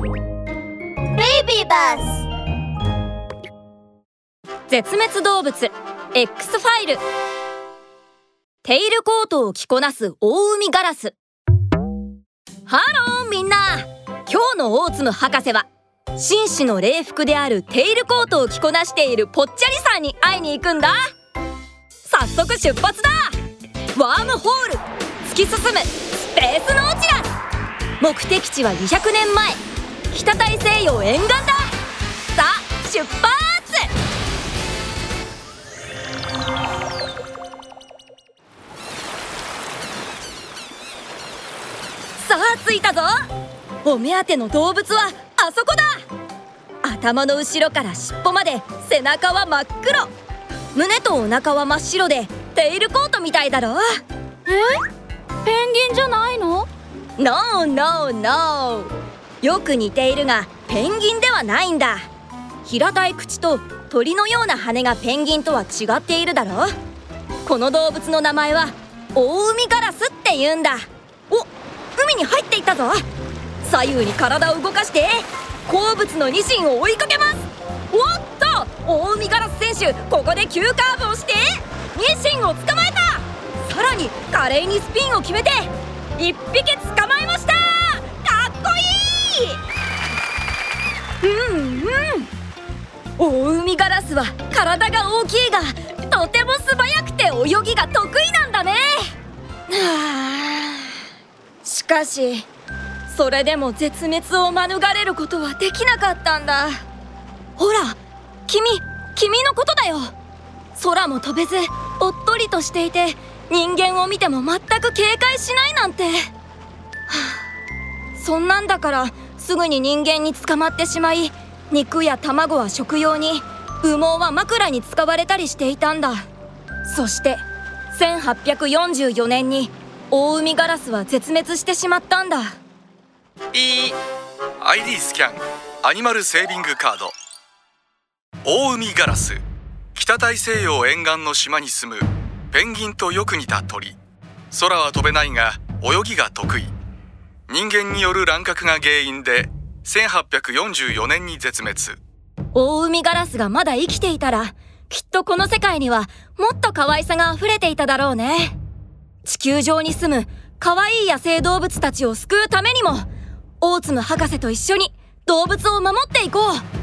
ベビーバス絶滅動物。X ファイル。テイルコートを着こなすオオウミガラス。ハローみんな。今日のオーツム博士は紳士の礼服であるテイルコートを着こなしているぽっちゃりさんに会いに行くんだ。早速出発だ。ワームホール。突き進む。スペースノーチラス目的地は200年前。北大西洋沿岸だ。さあ出発！さあ着いたぞ。お目当ての動物はあそこだ。頭の後ろから尻尾まで背中は真っ黒。胸とお腹は真っ白でテイルコートみたいだろ。え？ペンギンじゃないの ?No No No よく似ているがペンギンではないんだ。平たい口と鳥のような羽がペンギンとは違っているだろう。この動物の名前はオオウミガラスって言うんだ。お海に入っていったぞ。左右に体を動かして好物のニシンを追いかけます。おっと大海ガラス選手ここで急カーブをしてニシンを捕まえた。さらに華麗にスピンを決めて1匹捕まえました。うんうん。大海ガラスは体が大きいがとても素早くて泳ぎが得意なんだね。はあ。しかしそれでも絶滅を免れることはできなかったんだ。ほら君君のことだよ。空も飛べずおっとりとしていて人間を見ても全く警戒しないなんて、はあ、そんなんだからすぐに人間に捕まってしまい肉や卵は食用に羽毛は枕に使われたりしていたんだ。そして1844年に大海ガラスは絶滅してしまったんだ。いい ID スキャンアニマルセービングカード。大海ガラス北大西洋沿岸の島に住むペンギンとよく似た鳥。空は飛べないが泳ぎが得意。人間による乱獲が原因で1844年に絶滅。大海ガラスがまだ生きていたらきっとこの世界にはもっと可愛さが溢れていただろうね。地球上に住む可愛い野生動物たちを救うためにも大津ム博士と一緒に動物を守っていこう。